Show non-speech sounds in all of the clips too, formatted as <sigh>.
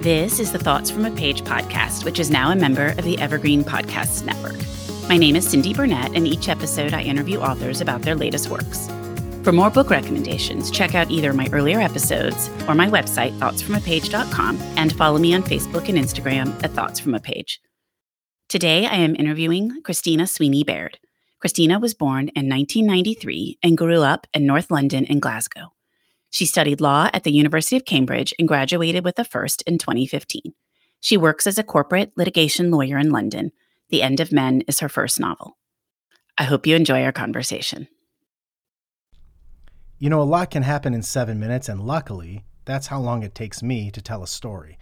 This is the Thoughts from a Page podcast, which is now a member of the Evergreen Podcasts Network. My name is Cindy Burnett, and each episode I interview authors about their latest works. For more book recommendations, check out either my earlier episodes or my website, thoughtsfromapage.com, and follow me on Facebook and Instagram at Thoughts From a Page. Today, I am interviewing Christina Sweeney Baird. Christina was born in 1993 and grew up in North London and Glasgow. She studied law at the University of Cambridge and graduated with a first in 2015. She works as a corporate litigation lawyer in London. The End of Men is her first novel. I hope you enjoy our conversation. You know, a lot can happen in seven minutes, and luckily, that's how long it takes me to tell a story.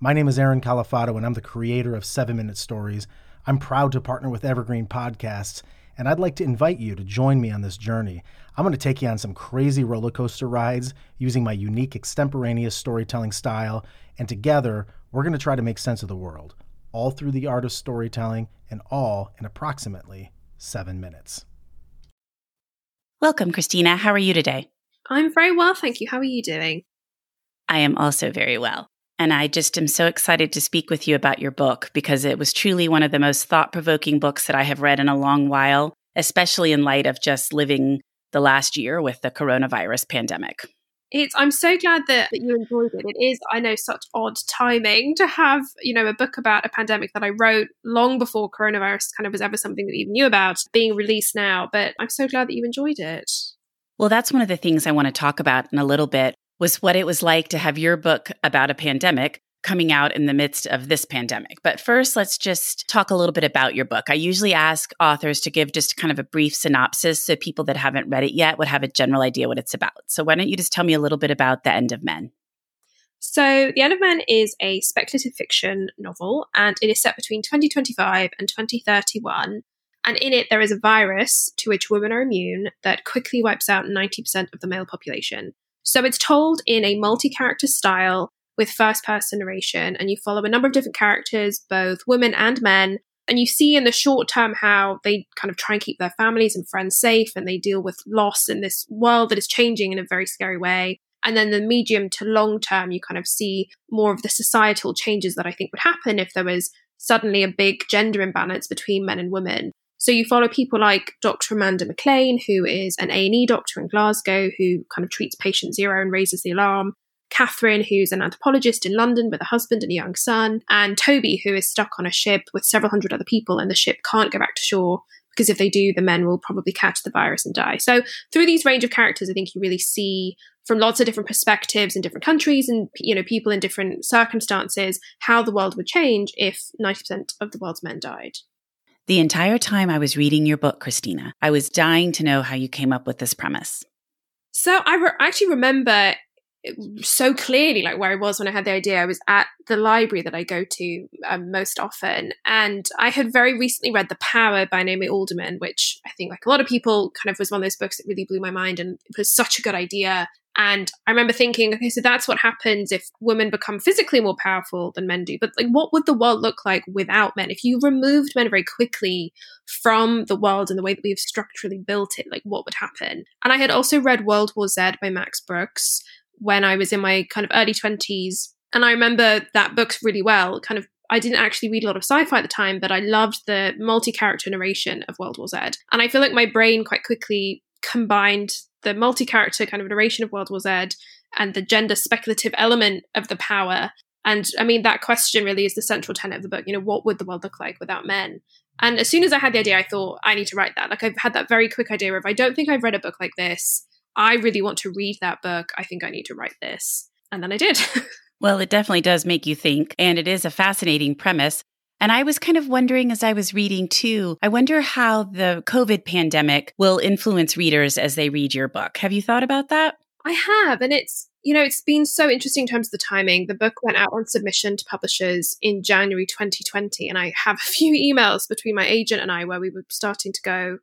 My name is Aaron Califato, and I'm the creator of Seven Minute Stories. I'm proud to partner with Evergreen Podcasts, and I'd like to invite you to join me on this journey. I'm going to take you on some crazy roller coaster rides using my unique extemporaneous storytelling style, and together, we're going to try to make sense of the world, all through the art of storytelling, and all in approximately seven minutes. Welcome, Christina. How are you today? I'm very well, thank you. How are you doing? I am also very well. And I just am so excited to speak with you about your book because it was truly one of the most thought provoking books that I have read in a long while, especially in light of just living the last year with the coronavirus pandemic. It's I'm so glad that, that you enjoyed it. It is, I know, such odd timing to have, you know, a book about a pandemic that I wrote long before coronavirus kind of was ever something that you even knew about being released now. But I'm so glad that you enjoyed it. Well, that's one of the things I want to talk about in a little bit was what it was like to have your book about a pandemic coming out in the midst of this pandemic. But first, let's just talk a little bit about your book. I usually ask authors to give just kind of a brief synopsis so people that haven't read it yet would have a general idea what it's about. So, why don't you just tell me a little bit about The End of Men? So, The End of Men is a speculative fiction novel, and it is set between 2025 and 2031. And in it, there is a virus to which women are immune that quickly wipes out 90% of the male population. So, it's told in a multi character style with first person narration, and you follow a number of different characters, both women and men. And you see in the short term how they kind of try and keep their families and friends safe and they deal with loss in this world that is changing in a very scary way. And then the medium to long term, you kind of see more of the societal changes that I think would happen if there was suddenly a big gender imbalance between men and women. So you follow people like Dr. Amanda McLean, who is an A&E doctor in Glasgow, who kind of treats patient zero and raises the alarm. Catherine, who's an anthropologist in London with a husband and a young son, and Toby, who is stuck on a ship with several hundred other people, and the ship can't go back to shore because if they do, the men will probably catch the virus and die. So through these range of characters, I think you really see from lots of different perspectives in different countries and you know people in different circumstances how the world would change if 90% of the world's men died. The entire time I was reading your book, Christina, I was dying to know how you came up with this premise. So I re- actually remember so clearly like where I was when I had the idea. I was at the library that I go to um, most often, and I had very recently read The Power by Naomi Alderman, which I think like a lot of people kind of was one of those books that really blew my mind and it was such a good idea. And I remember thinking, okay, so that's what happens if women become physically more powerful than men do. But like, what would the world look like without men? If you removed men very quickly from the world and the way that we've structurally built it, like what would happen? And I had also read World War Z by Max Brooks, when I was in my kind of early 20s. And I remember that book really well. Kind of, I didn't actually read a lot of sci fi at the time, but I loved the multi character narration of World War Z. And I feel like my brain quite quickly combined the multi character kind of narration of World War Z and the gender speculative element of the power. And I mean, that question really is the central tenet of the book. You know, what would the world look like without men? And as soon as I had the idea, I thought, I need to write that. Like, I've had that very quick idea of, I don't think I've read a book like this I really want to read that book. I think I need to write this. And then I did. <laughs> well, it definitely does make you think. And it is a fascinating premise. And I was kind of wondering as I was reading too, I wonder how the COVID pandemic will influence readers as they read your book. Have you thought about that? I have. And it's, you know, it's been so interesting in terms of the timing. The book went out on submission to publishers in January 2020. And I have a <laughs> few emails between my agent and I where we were starting to go,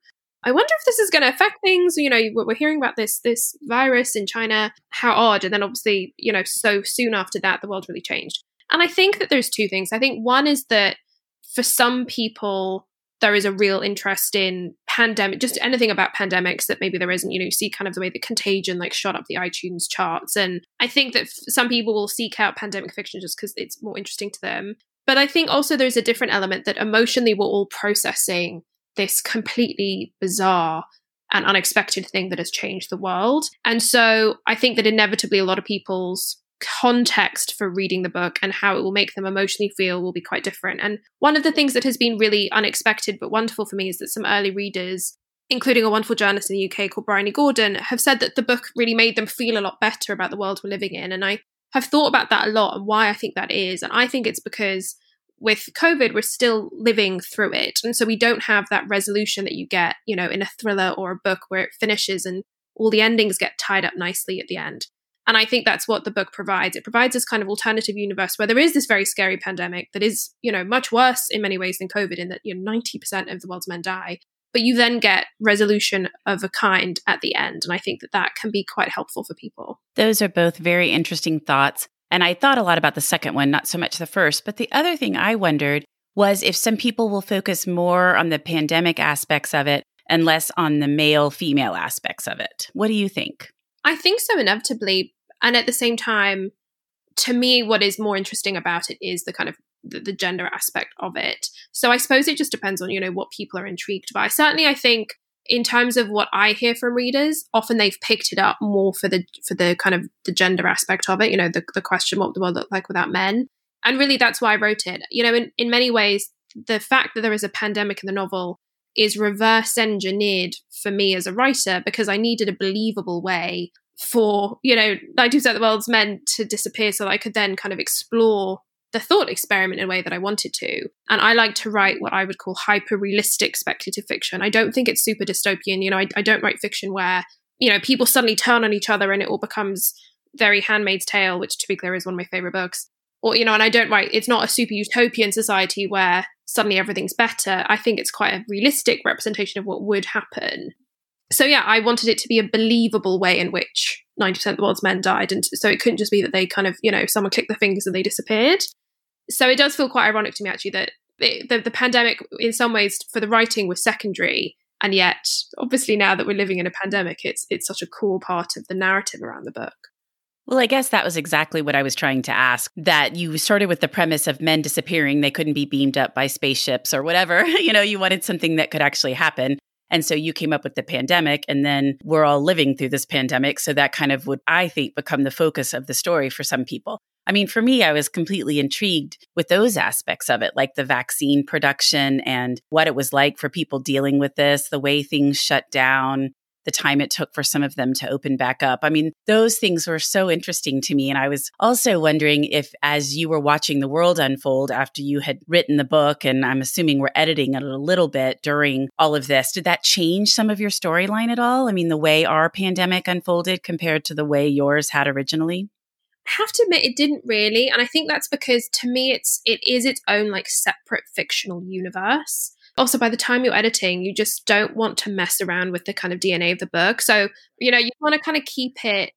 I wonder if this is going to affect things. You know, we're hearing about this this virus in China. How odd! And then obviously, you know, so soon after that, the world really changed. And I think that there's two things. I think one is that for some people, there is a real interest in pandemic, just anything about pandemics that maybe there isn't. You know, you see kind of the way that Contagion like shot up the iTunes charts, and I think that some people will seek out pandemic fiction just because it's more interesting to them. But I think also there's a different element that emotionally we're all processing this completely bizarre and unexpected thing that has changed the world. And so I think that inevitably a lot of people's context for reading the book and how it will make them emotionally feel will be quite different. And one of the things that has been really unexpected but wonderful for me is that some early readers, including a wonderful journalist in the UK called Bryony Gordon, have said that the book really made them feel a lot better about the world we're living in. And I have thought about that a lot and why I think that is. And I think it's because with COVID, we're still living through it. And so we don't have that resolution that you get, you know, in a thriller or a book where it finishes and all the endings get tied up nicely at the end. And I think that's what the book provides. It provides this kind of alternative universe where there is this very scary pandemic that is, you know, much worse in many ways than COVID, in that, you know, 90% of the world's men die. But you then get resolution of a kind at the end. And I think that that can be quite helpful for people. Those are both very interesting thoughts. And I thought a lot about the second one, not so much the first. But the other thing I wondered was if some people will focus more on the pandemic aspects of it and less on the male female aspects of it. What do you think? I think so, inevitably. And at the same time, to me, what is more interesting about it is the kind of the, gender aspect of it. So I suppose it just depends on, you know, what people are intrigued by. Certainly, I think in terms of what I hear from readers, often they've picked it up more for the for the kind of the gender aspect of it. You know, the the question what would the world look like without men, and really that's why I wrote it. You know, in in many ways, the fact that there is a pandemic in the novel is reverse engineered for me as a writer because I needed a believable way for you know 90% of the world's men to disappear so that I could then kind of explore the thought experiment in a way that I wanted to. And I like to write what I would call hyper realistic speculative fiction. I don't think it's super dystopian. You know, I, I don't write fiction where, you know, people suddenly turn on each other and it all becomes very Handmaid's Tale, which to be clear is one of my favorite books. Or, you know, and I don't write, it's not a super utopian society where suddenly everything's better. I think it's quite a realistic representation of what would happen. So, yeah, I wanted it to be a believable way in which 90% of the world's men died. And so it couldn't just be that they kind of, you know, someone clicked their fingers and they disappeared so it does feel quite ironic to me actually that the, the, the pandemic in some ways for the writing was secondary and yet obviously now that we're living in a pandemic it's it's such a cool part of the narrative around the book well, I guess that was exactly what I was trying to ask. That you started with the premise of men disappearing, they couldn't be beamed up by spaceships or whatever. <laughs> you know, you wanted something that could actually happen. And so you came up with the pandemic, and then we're all living through this pandemic. So that kind of would, I think, become the focus of the story for some people. I mean, for me, I was completely intrigued with those aspects of it, like the vaccine production and what it was like for people dealing with this, the way things shut down, the time it took for some of them to open back up. I mean, those things were so interesting to me. And I was also wondering if, as you were watching the world unfold after you had written the book, and I'm assuming we're editing it a little bit during all of this, did that change some of your storyline at all? I mean, the way our pandemic unfolded compared to the way yours had originally? Have to admit it didn't really and i think that's because to me it's it is its own like separate fictional universe. Also by the time you're editing you just don't want to mess around with the kind of dna of the book. So you know you want to kind of keep it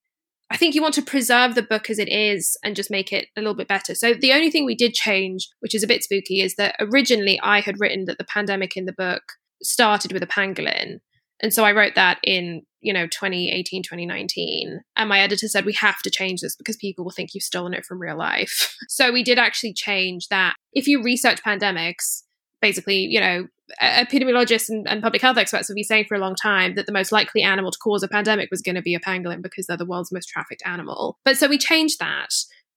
i think you want to preserve the book as it is and just make it a little bit better. So the only thing we did change which is a bit spooky is that originally i had written that the pandemic in the book started with a pangolin. And so I wrote that in, you know, 2018, 2019. And my editor said, we have to change this because people will think you've stolen it from real life. <laughs> so we did actually change that. If you research pandemics, basically, you know, epidemiologists and, and, public health experts have been saying for a long time that the most likely animal to cause a pandemic was going to be a pangolin because they're the world's most trafficked animal. But so we changed that.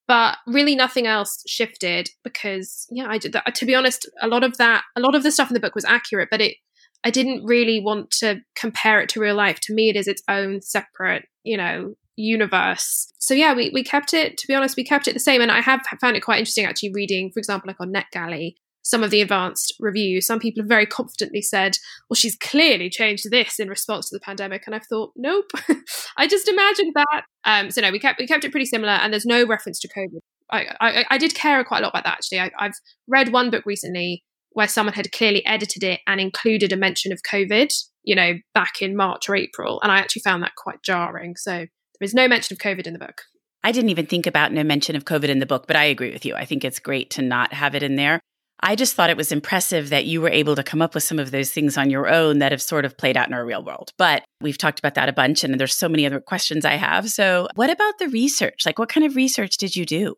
But really, nothing else shifted because, yeah, I did that. To be honest, a lot of that, a lot of the stuff in the book was accurate, but it I didn't really want to compare it to real life. To me, it is its own separate, you know, universe. So yeah, we, we kept it, to be honest, we kept it the same. And I have found it quite interesting actually reading, for example, like on NetGalley, some of the advanced reviews. Some people have very confidently said, well, she's clearly changed this in response to the pandemic. And I've thought, nope, <laughs> I just imagined that. Um, so no, we kept, we kept it pretty similar and there's no reference to COVID. I, I, I did care quite a lot about that actually. I, I've read one book recently where someone had clearly edited it and included a mention of COVID, you know, back in March or April. And I actually found that quite jarring. So there is no mention of COVID in the book. I didn't even think about no mention of COVID in the book, but I agree with you. I think it's great to not have it in there. I just thought it was impressive that you were able to come up with some of those things on your own that have sort of played out in our real world. But we've talked about that a bunch, and there's so many other questions I have. So, what about the research? Like, what kind of research did you do?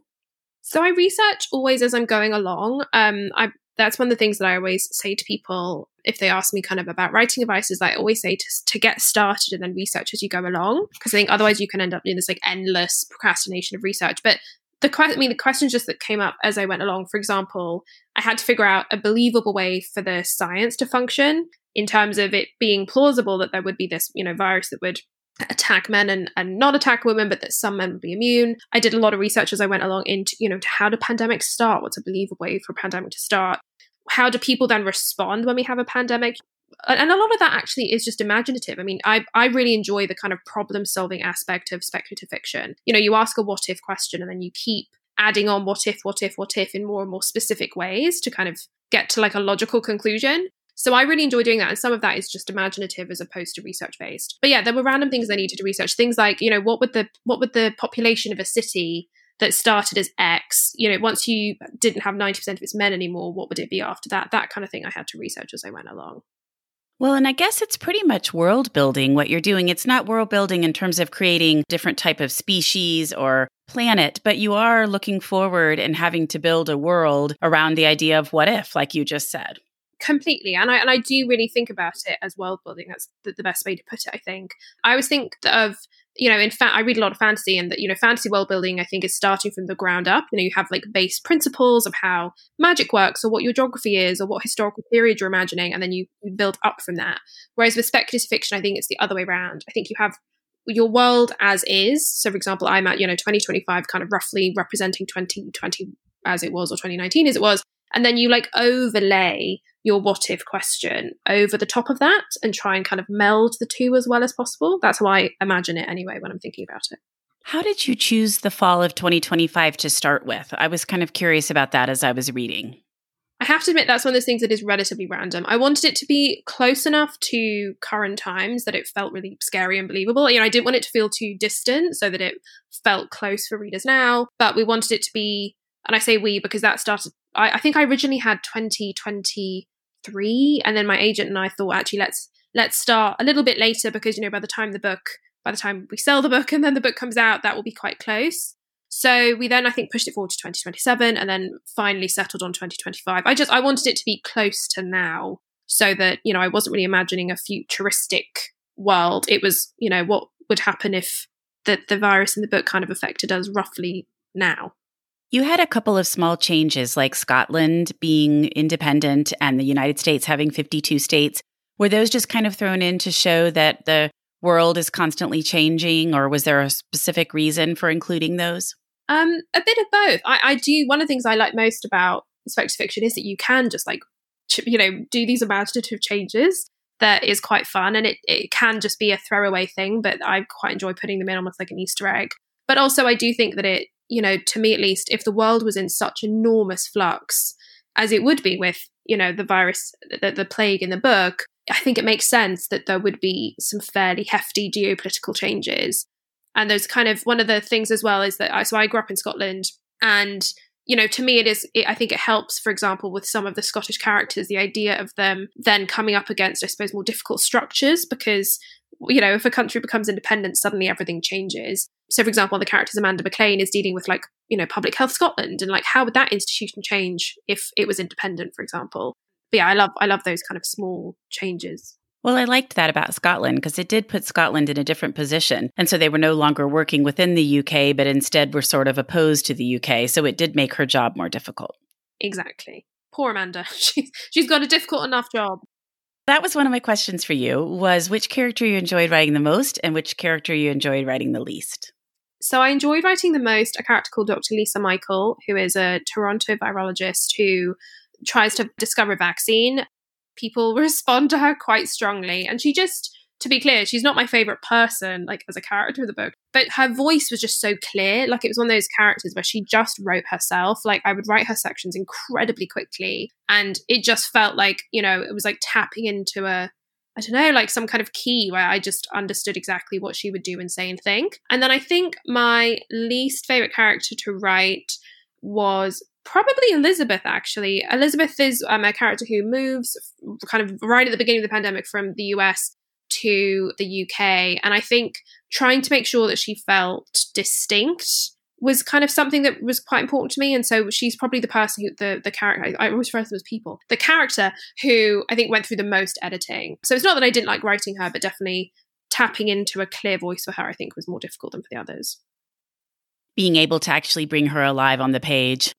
So, I research always as I'm going along. Um, I that's one of the things that I always say to people if they ask me kind of about writing advice is I always say to, to get started and then research as you go along because I think otherwise you can end up doing this like endless procrastination of research. But the question, I mean the questions just that came up as I went along. For example, I had to figure out a believable way for the science to function in terms of it being plausible that there would be this you know virus that would attack men and, and not attack women, but that some men would be immune. I did a lot of research as I went along into, you know, how do pandemics start? What's a believable way for a pandemic to start? How do people then respond when we have a pandemic? And a lot of that actually is just imaginative. I mean, I, I really enjoy the kind of problem solving aspect of speculative fiction. You know, you ask a what if question and then you keep adding on what if, what if, what if in more and more specific ways to kind of get to like a logical conclusion. So I really enjoy doing that. And some of that is just imaginative as opposed to research based. But yeah, there were random things I needed to research. Things like, you know, what would the what would the population of a city that started as X, you know, once you didn't have 90% of its men anymore, what would it be after that? That kind of thing I had to research as I went along. Well, and I guess it's pretty much world building what you're doing. It's not world building in terms of creating different type of species or planet, but you are looking forward and having to build a world around the idea of what if, like you just said completely and i and i do really think about it as world building that's the, the, best way to put it i think. I always think of you know in fact i read a lot of fantasy and that you know fantasy world building i think is starting from the ground up. You know you have like base principles of how magic works or what your geography is or what historical period you're imagining and then you, you build up from that. Whereas with speculative fiction i think it's the other way around. I think you have your world as is. So for example i'm at you know 2025 kind of roughly representing 2020 as it was or 2019 as it was and then you like overlay your what if question over the top of that and try and kind of meld the two as well as possible. That's how I imagine it anyway when I'm thinking about it. How did you choose the fall of 2025 to start with? I was kind of curious about that as I was reading. I have to admit that's one of those things that is relatively random. I wanted it to be close enough to current times that it felt really scary and believable. You know, I didn't want it to feel too distant so that it felt close for readers now, but we wanted it to be, and I say we because that started, I, I think I originally had 2020 three, and then my agent and I thought actually let's let's start a little bit later because you know by the time the book by the time we sell the book <laughs> and then the book comes out that will be quite close. So we then I think pushed it forward to 2027 and then finally settled on 2025. I just I wanted it to be close to now so that you know I wasn't really imagining a futuristic world. It was you know what would happen if the the virus in the book kind of affected us roughly now. You had a couple of small changes, like Scotland being independent and the United States having 52 states. Were those just kind of thrown in to show that the world is constantly changing, or was there a specific reason for including those? Um, a bit of both. I, I do. One of the things I like most about speculative fiction is that you can just like, you know, do these imaginative changes. That is quite fun, and it it can just be a throwaway thing, but I quite enjoy putting them in almost like an Easter egg. But also, I do think that it you know, to me at least, if the world was in such enormous flux as it would be with, you know, the virus, the, the plague in the book, I think it makes sense that there would be some fairly hefty geopolitical changes. And there's kind of one of the things as well is that I, so I grew up in Scotland and you know, to me, it is, it, I think it helps, for example, with some of the Scottish characters, the idea of them then coming up against, I suppose, more difficult structures because you know, if a country becomes independent, suddenly everything changes. So, for example, the character Amanda MacLean is dealing with like, you know, Public Health Scotland and like how would that institution change if it was independent, for example. But yeah, I love I love those kind of small changes. Well, I liked that about Scotland because it did put Scotland in a different position. And so they were no longer working within the UK, but instead were sort of opposed to the UK. So it did make her job more difficult. Exactly. Poor Amanda. <laughs> She's, she's got a difficult enough job. That was one of my questions for you was which character you enjoyed writing the most and which character you enjoyed writing the least. So I enjoyed writing the most a character called Dr. Lisa Michael, who is a Toronto virologist who tries to discover a vaccine. People <laughs> respond to her quite strongly and she just to be clear, she's not my favorite person, like as a character of the book, but her voice was just so clear. Like it was one of those characters where she just wrote herself. Like I would write her sections incredibly quickly. And it just felt like, you know, it was like tapping into a, I don't know, like some kind of key where I just understood exactly what she would do and say and think. And then I think my least favorite character to write was Probably Elizabeth, actually. Elizabeth is um, a character who moves kind of right at the beginning of the pandemic from the US to the UK. And I think trying to make sure that she felt distinct was kind of something that was quite important to me. And so she's probably the person who, the, the character, I always refer to as people, the character who I think went through the most editing. So it's not that I didn't like writing her, but definitely tapping into a clear voice for her, I think was more difficult than for the others. Being able to actually bring her alive on the page.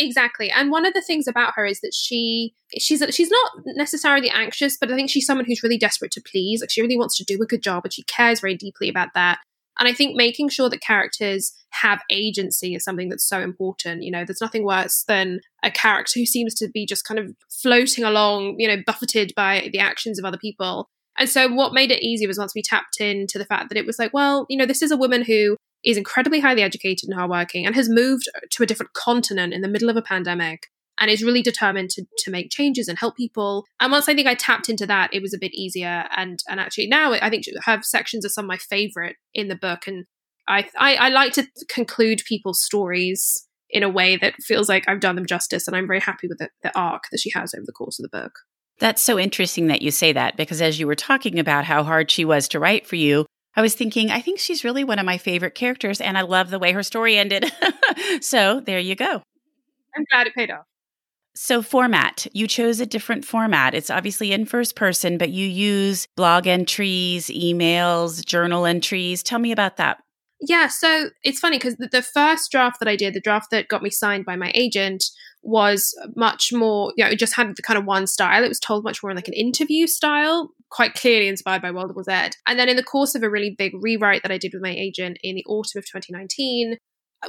Exactly. And one of the things about her is that she she's she's not necessarily anxious, but I think she's someone who's really desperate to please. Like she really wants to do a good job and she cares very deeply about that. And I think making sure that characters have agency is something that's so important. You know, there's nothing worse than a character who seems to be just kind of floating along, you know, buffeted by the actions of other people. And so what made it easy was once we tapped into the fact that it was like, well, you know, this is a woman who is incredibly highly educated and hardworking and has moved to a different continent in the middle of a pandemic and is really determined to, to make changes and help people. And once I think I tapped into that, it was a bit easier. And and actually now I think her sections are some of my favorite in the book. And I, I, I like to conclude people's stories in a way that feels like I've done them justice. And I'm very happy with the, the arc that she has over the course of the book. That's so interesting that you say that because as you were talking about how hard she was to write for you, I was thinking, I think she's really one of my favorite characters, and I love the way her story ended. <laughs> so there you go. I'm glad it paid off. So, format, you chose a different format. It's obviously in first person, but you use blog entries, emails, journal entries. Tell me about that. Yeah, so it's funny because the, first draft that I did, the draft that got me signed by my agent, was much more, you know, it just had the kind of one style. It was told much more in like an interview style, quite clearly inspired by World War Z. And then in the course of a really big rewrite that I did with my agent in the autumn of 2019,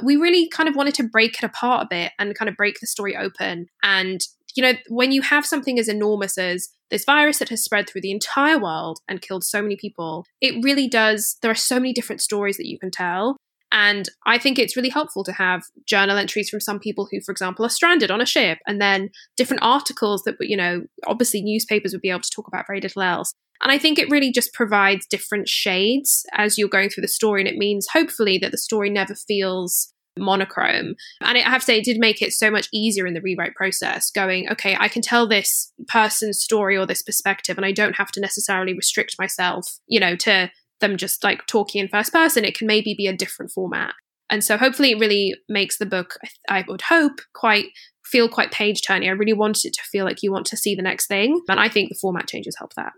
we really kind of wanted to break it apart a bit and kind of break the story open. And, you know, when you have something as enormous as this virus that has spread through the entire world and killed so many people, it really does. There are so many different stories that you can tell. And I think it's really helpful to have journal entries from some people who, for example, are stranded on a ship, and then different articles that, you know, obviously newspapers would be able to talk about very little else. And I think it really just provides different shades as you're going through the story. And it means hopefully that the story never feels monochrome. And I have to say, it did make it so much easier in the rewrite process going, okay, I can tell this person's story or this perspective, and I don't have to necessarily restrict myself, you know, to them just like talking in first person. It can maybe be a different format. And so hopefully it really makes the book, I would hope, quite feel quite page turning. I really wanted it to feel like you want to see the next thing. And I think the format changes help that.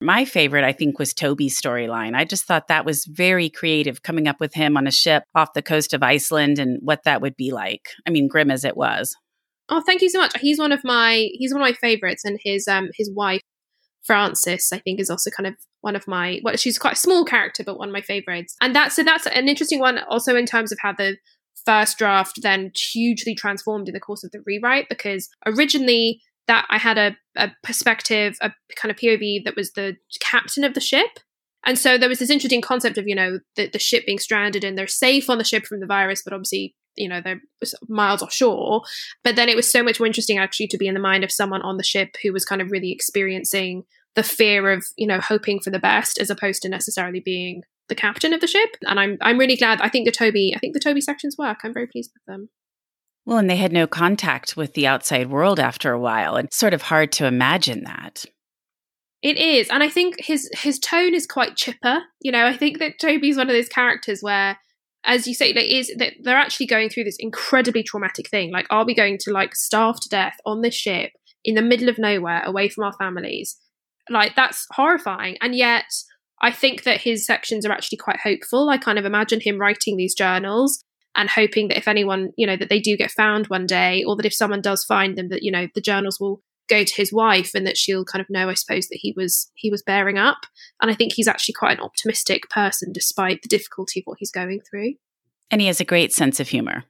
My favorite, I think, was Toby's storyline. I just thought that was very creative coming up with him on a ship off the coast of Iceland and what that would be like. I mean, grim as it was. Oh, thank you so much. He's one of my he's one of my favorites, and his um his wife Frances, I think, is also kind of one of my well, she's quite a small character, but one of my favorites. And that's so that's an interesting one, also in terms of how the first draft then hugely transformed in the course of the rewrite because originally that I had a, a perspective, a kind of POV that was the captain of the ship. And so there was this interesting concept of, you know, the, the ship being stranded and they're safe on the ship from the virus, but obviously, you know, they're miles offshore. But then it was so much more interesting actually to be in the mind of someone on the ship who was kind of really experiencing the fear of, you know, hoping for the best as opposed to necessarily being the captain of the ship. And I'm I'm really glad. I think the Toby I think the Toby sections work. I'm very pleased with them. Well, and they had no contact with the outside world after a while. and sort of hard to imagine that. It is, and I think his his tone is quite chipper. You know, I think that Toby's one of those characters where, as you say, like, is that they're actually going through this incredibly traumatic thing. Like, are we going to like starve to death on this ship in the middle of nowhere, away from our families? Like, that's horrifying. And yet, I think that his sections are actually quite hopeful. I kind of imagine him writing these journals and hoping that if anyone, you know, that they do get found one day, or that if someone does find them, that you know the journals will go to his wife and that she'll kind of know, I suppose, that he was he was bearing up. And I think he's actually quite an optimistic person, despite the difficulty of what he's going through. And he has a great sense of humor.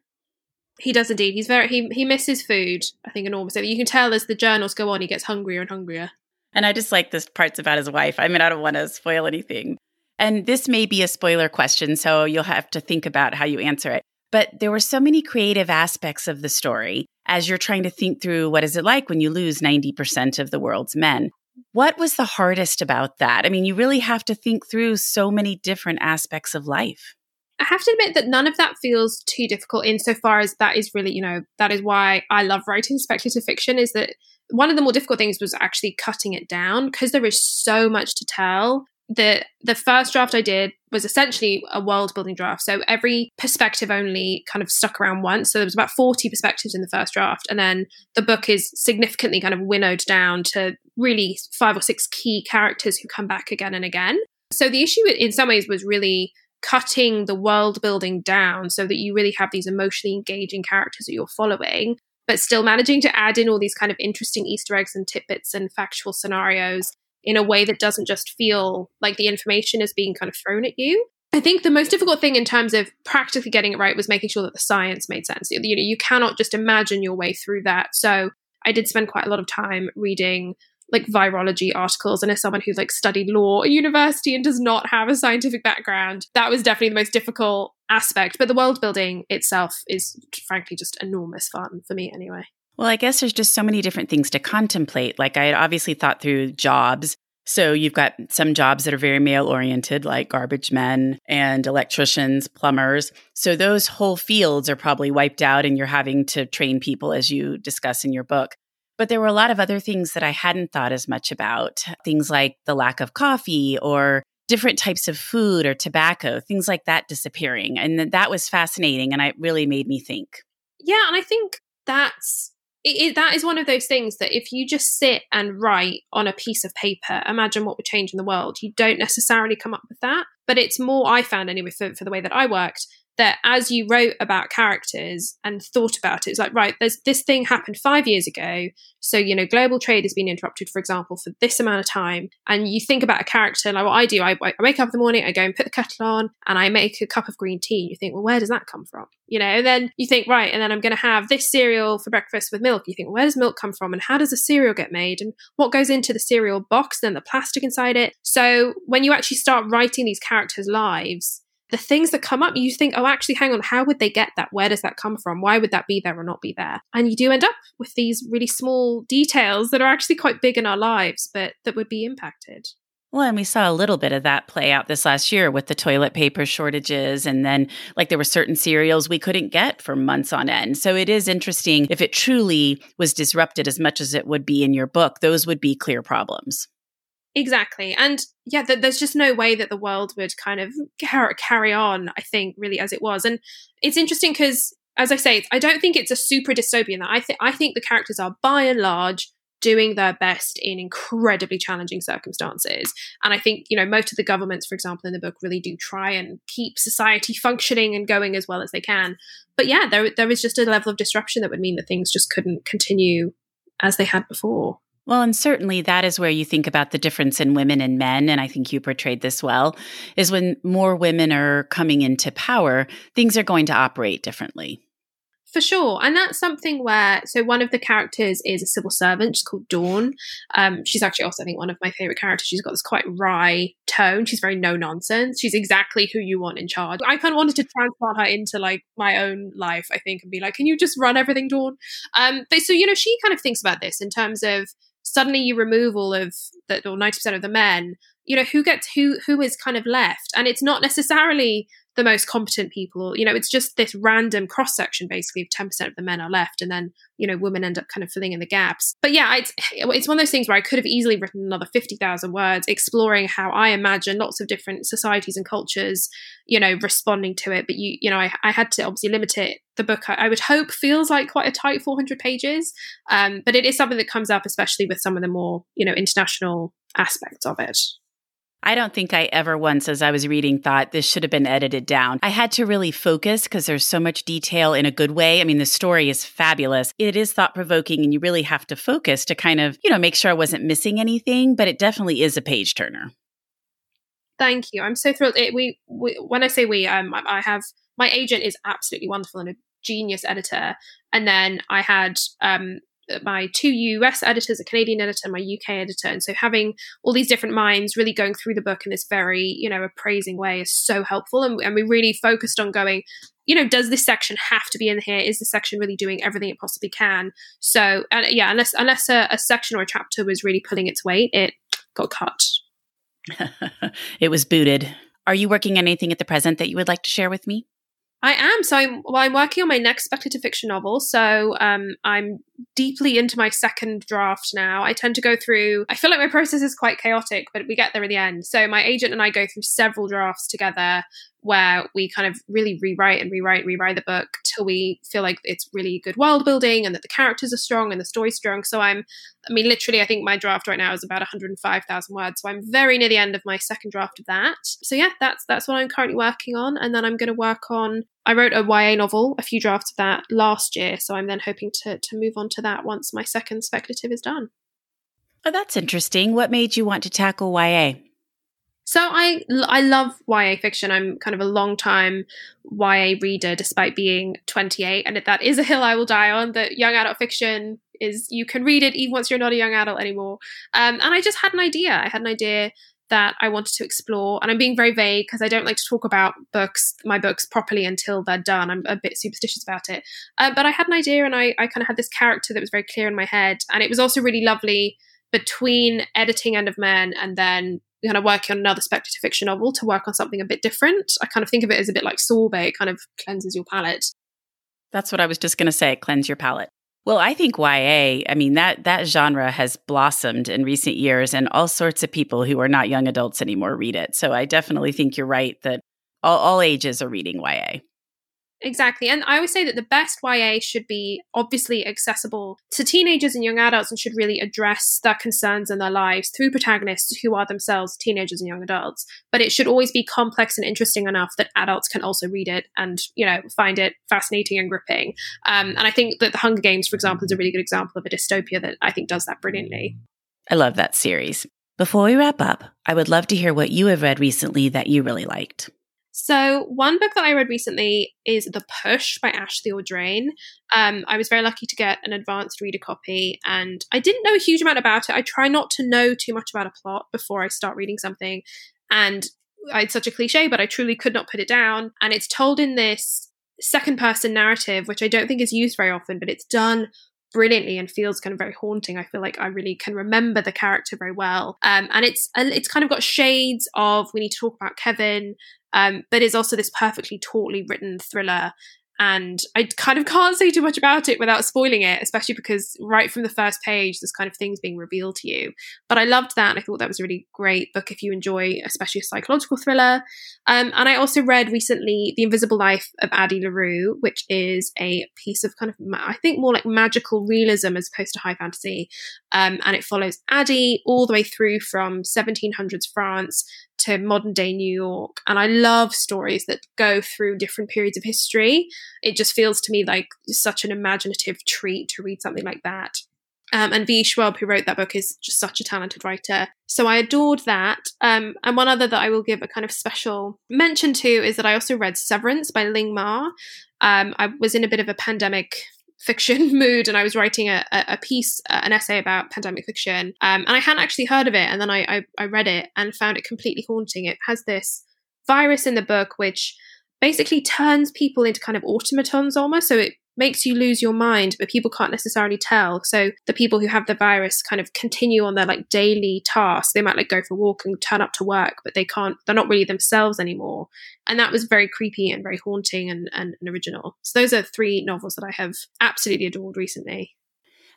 He does indeed. He's very he he misses food. I think enormously. You can tell as the journals go on, he gets hungrier and hungrier. And I just like this parts about his wife. I mean, I don't want to spoil anything. And this may be a spoiler question, so you'll have to think about how you answer it. But there were so many creative aspects of the story as you're trying to think through what is it like when you lose 90% of the world's men. What was the hardest about that? I mean, you really have to think through so many different aspects of life. I have to admit that none of that feels too difficult insofar as that is really, you know, that is why I love writing speculative fiction is that one of the more difficult things was actually cutting it down because there is so much to tell. The the first draft I did was essentially a world building draft. So every perspective only kind of stuck around once. So there was about 40 perspectives in the first draft. And then the book is significantly kind of winnowed down to really five or six key characters who come back again and again. So the issue in some ways was really cutting the world building down so that you really have these emotionally engaging characters that you're following, but still managing to add in all these kind of interesting Easter eggs and tidbits and factual scenarios in a way that doesn't just feel like the information is being kind of thrown at you. I think the most difficult thing in terms of practically getting it right was making sure that the science made sense. You know, you cannot just imagine your way through that. So I did spend quite a lot of time reading like virology articles and as someone who's like studied law at university and does not have a scientific background that was definitely the most difficult aspect but the world building itself is frankly just enormous fun for me anyway well i guess there's just so many different things to contemplate like i had obviously thought through jobs so you've got some jobs that are very male oriented, like garbage men and electricians, plumbers. So those whole fields are probably wiped out, and you're having to train people, as you discuss in your book. But there were a lot of other things that I hadn't thought as much about, things like the lack of coffee or different types of food or tobacco, things like that disappearing. And that was fascinating and it really made me think. Yeah, and I think that's it, it, that is one of those things that if you just sit and write on a piece of paper, imagine what would change in the world. You don't necessarily come up with that, but it's more I found anyway for, for the way that I worked that as you wrote about characters and thought about it, it's like, right, there's this thing happened five years ago. So, you know, global trade has been interrupted, for example, for this amount of time. And you think about a character, like what I do, I, I wake up in the morning, I go and put the kettle on, and I make a cup of green tea. You think, well, where does that come from? You know, and then you think, right, and then I'm going to have this cereal for breakfast with milk. You think, where does milk come from? And how does a cereal get made? And what goes into the cereal box, then the plastic inside it? So when you actually start writing these characters' lives, the things that come up, you think, oh, actually, hang on, how would they get that? Where does that come from? Why would that be there or not be there? And you do end up with these really small details that are actually quite big in our lives, but that would be impacted. Well, and we saw a little bit of that play out this last year with the toilet paper shortages. And then, like, there were certain cereals we couldn't get for months on end. So it is interesting if it truly was disrupted as much as it would be in your book, those would be clear problems. Exactly. And yeah, th- there's just no way that the world would kind of car- carry on, I think, really as it was. And it's interesting because, as I say, I don't think it's a super dystopian. That I think I think the characters are by and large doing their best in incredibly challenging circumstances. And I think, you know, most of the governments, for example, in the book really do try and keep society functioning and going as well as they can. But yeah, there there is just a level of disruption that would mean that things just couldn't continue as they had before. Well, and certainly that is where you think about the difference in women and men. And I think you portrayed this well is when more women are coming into power, things are going to operate differently. For sure. And that's something where, so one of the characters is a civil servant. She's called Dawn. Um, she's actually also, I think, one of my favorite characters. She's got this quite wry tone. She's very no nonsense. She's exactly who you want in charge. I kind of wanted to transplant her into like my own life, I think, and be like, can you just run everything, Dawn? Um, but so, you know, she kind of thinks about this in terms of, suddenly you remove all of the or 90% of the men you know who gets who who is kind of left? And it's not necessarily the most competent people you know it's just this random cross section basically of 10% of the men are left and then you know women end up kind of filling in the gaps. But yeah it's it's one of those things where i could have easily written another 50,000 words exploring how i imagine lots of different societies and cultures you know responding to it. But you you know i, I had to obviously limit it. The book I, I would hope feels like quite a tight 400 pages um, but it is something that comes up especially with some of the more you know international aspects of it I don't think I ever once, as I was reading, thought this should have been edited down. I had to really focus because there's so much detail in a good way. I mean, the story is fabulous. It is thought provoking, and you really have to focus to kind of, you know, make sure I wasn't missing anything, but it definitely is a page turner. Thank you. I'm so thrilled. It, we, we, when I say we, um, I have my agent is absolutely wonderful and a genius editor, and then I had um, my two US editors, a Canadian editor, my UK editor. And so having all these different minds really going through the book in this very, you know, appraising way is so helpful. And, and we really focused on going, you know, does this section have to be in here? Is the section really doing everything it possibly can? So, and yeah, unless unless a, a section or a chapter was really pulling its weight, it got cut. <laughs> it was booted. Are you working on anything at the present that you would like to share with me? I am. So I'm well, I'm working on my next speculative fiction novel. So um, I'm deeply into my second draft now. I tend to go through I feel like my process is quite chaotic, but we get there in the end. So my agent and I go through several drafts together where we kind of really rewrite and rewrite rewrite the book till we feel like it's really good world building and that the characters are strong and the story's strong. So I'm, I mean, literally, I think my draft right now is about 105,000 words. So I'm very near the end of my second draft of that. So yeah, that's that's what I'm currently working on, and then I'm going to work on. I wrote a YA novel, a few drafts of that last year, so I'm then hoping to to move on to that once my second speculative is done. Oh, that's interesting. What made you want to tackle YA? So I I love YA fiction. I'm kind of a long time YA reader, despite being 28, and that is a hill I will die on. That young adult fiction is you can read it even once you're not a young adult anymore. Um, and I just had an idea. I had an idea that I wanted to explore, and I'm being very vague because I don't like to talk about books, my books, properly until they're done. I'm a bit superstitious about it. Uh, but I had an idea, and I I kind of had this character that was very clear in my head, and it was also really lovely between editing End of Men and then kind of working on another speculative fiction novel to work on something a bit different. I kind of think of it as a bit like sorbet, it kind of cleanses your palate. That's what I was just going to say, cleanse your palate. Well, I think YA, I mean that that genre has blossomed in recent years and all sorts of people who are not young adults anymore read it. So I definitely think you're right that all, all ages are reading YA. Exactly. And I always say that the best YA should be obviously accessible to teenagers and young adults and should really address their concerns and their lives through protagonists who are themselves teenagers and young adults. But it should always be complex and interesting enough that adults can also read it and, you know, find it fascinating and gripping. Um, and I think that The Hunger Games, for example, is a really good example of a dystopia that I think does that brilliantly. I love that series. Before we wrap up, I would love to hear what you have read recently that you really liked. So, one book that I read recently is The Push by Ashley Audrain. Um, I was very lucky to get an advanced reader copy, and I didn't know a huge amount about it. I try not to know too much about a plot before I start reading something. And it's such a cliche, but I truly could not put it down. And it's told in this second person narrative, which I don't think is used very often, but it's done brilliantly and feels kind of very haunting. I feel like I really can remember the character very well, um, and it's it's kind of got shades of we need to talk about Kevin, um, but is also this perfectly tautly written thriller and I kind of can't say too much about it without spoiling it, especially because right from the first page, there's kind of things being revealed to you. But I loved that, and I thought that was a really great book if you enjoy, especially a psychological thriller. Um, and I also read recently The Invisible Life of Addie LaRue, which is a piece of kind of, I think, more like magical realism as opposed to high fantasy. Um, and it follows Addie all the way through from 1700s France to modern day New York. And I love stories that go through different periods of history. It just feels to me like such an imaginative treat to read something like that. Um, and V. Schwab, who wrote that book, is just such a talented writer. So I adored that. Um, and one other that I will give a kind of special mention to is that I also read Severance by Ling Ma. Um, I was in a bit of a pandemic fiction <laughs> mood and I was writing a, a piece, uh, an essay about pandemic fiction. Um, and I hadn't actually heard of it. And then I, I, I read it and found it completely haunting. It has this virus in the book which basically turns people into kind of automatons almost. So it makes you lose your mind, but people can't necessarily tell. So the people who have the virus kind of continue on their like daily tasks. They might like go for a walk and turn up to work, but they can't, they're not really themselves anymore. And that was very creepy and very haunting and, and, and original. So those are three novels that I have absolutely adored recently.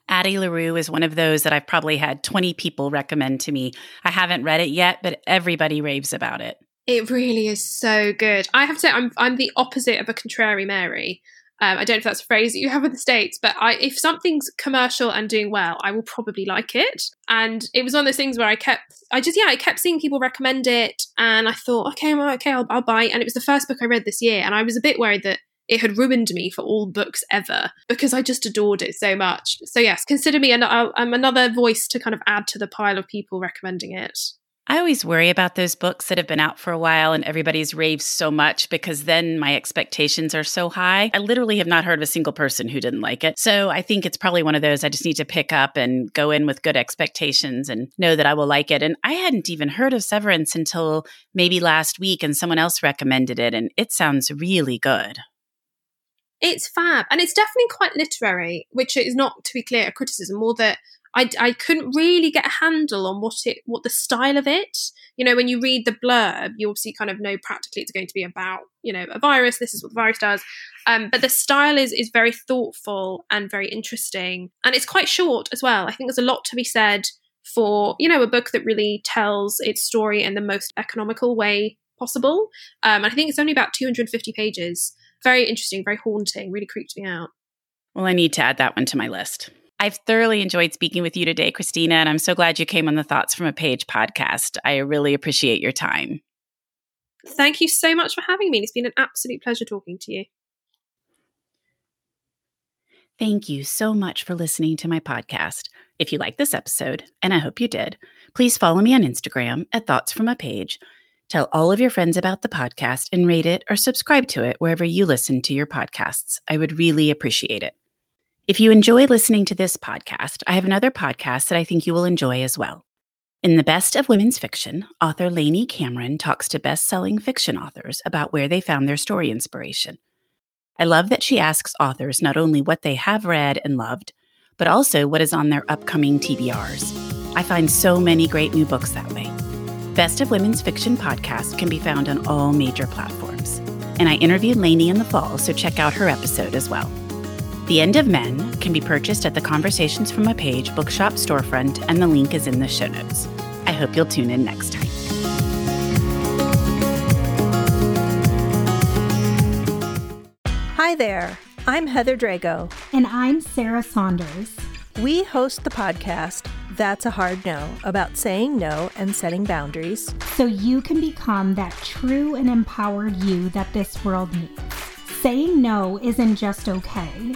Addie LaRue is one of those that I've probably had 20 people recommend to me. I haven't read it yet, but everybody raves about it. It really is so good. I have to say, I'm I'm the opposite of a contrary Mary. Um, I don't know if that's a phrase that you have in the States, but I, if something's commercial and doing well, I will probably like it. And it was one of those things where I kept, I just, yeah, I kept seeing people recommend it. And I thought, okay, well, okay, I'll, I'll buy. And it was the first book I read this year. And I was a bit worried that it had ruined me for all books ever because I just adored it so much. So, yes, consider me, and I'm another voice to kind of add to the pile of people recommending it. I always worry about those books that have been out for a while and everybody's raved so much because then my expectations are so high. I literally have not heard of a single person who didn't like it. So I think it's probably one of those I just need to pick up and go in with good expectations and know that I will like it. And I hadn't even heard of Severance until maybe last week and someone else recommended it and it sounds really good. It's fab. And it's definitely quite literary, which is not, to be clear, a criticism, more that I, I couldn't really get a handle on what it what the style of it you know, when you read the blurb, you obviously kind of know practically it's going to be about, you know, a virus. This is what the virus does. Um, but the style is is very thoughtful and very interesting, and it's quite short as well. I think there's a lot to be said for you know a book that really tells its story in the most economical way possible. Um, and I think it's only about 250 pages. Very interesting, very haunting. Really creeped me out. Well, I need to add that one to my list. I've thoroughly enjoyed speaking with you today, Christina, and I'm so glad you came on the Thoughts from a Page podcast. I really appreciate your time. Thank you so much for having me. It's been an absolute pleasure talking to you. Thank you so much for listening to my podcast. If you liked this episode, and I hope you did, please follow me on Instagram at Thoughts from a Page. Tell all of your friends about the podcast and rate it or subscribe to it wherever you listen to your podcasts. I would really appreciate it. If you enjoy listening to this podcast, I have another podcast that I think you will enjoy as well. In the Best of Women's Fiction, author Lainey Cameron talks to best selling fiction authors about where they found their story inspiration. I love that she asks authors not only what they have read and loved, but also what is on their upcoming TBRs. I find so many great new books that way. Best of Women's Fiction podcast can be found on all major platforms. And I interviewed Lainey in the fall, so check out her episode as well. The End of Men can be purchased at the Conversations from a Page bookshop storefront, and the link is in the show notes. I hope you'll tune in next time. Hi there. I'm Heather Drago. And I'm Sarah Saunders. We host the podcast That's a Hard No about saying no and setting boundaries. So you can become that true and empowered you that this world needs. Saying no isn't just okay,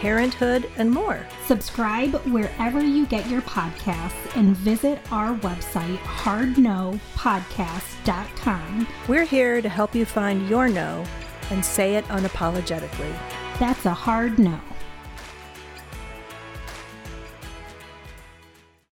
parenthood, and more. Subscribe wherever you get your podcasts and visit our website, hardnopodcast.com. We're here to help you find your no and say it unapologetically. That's a hard no.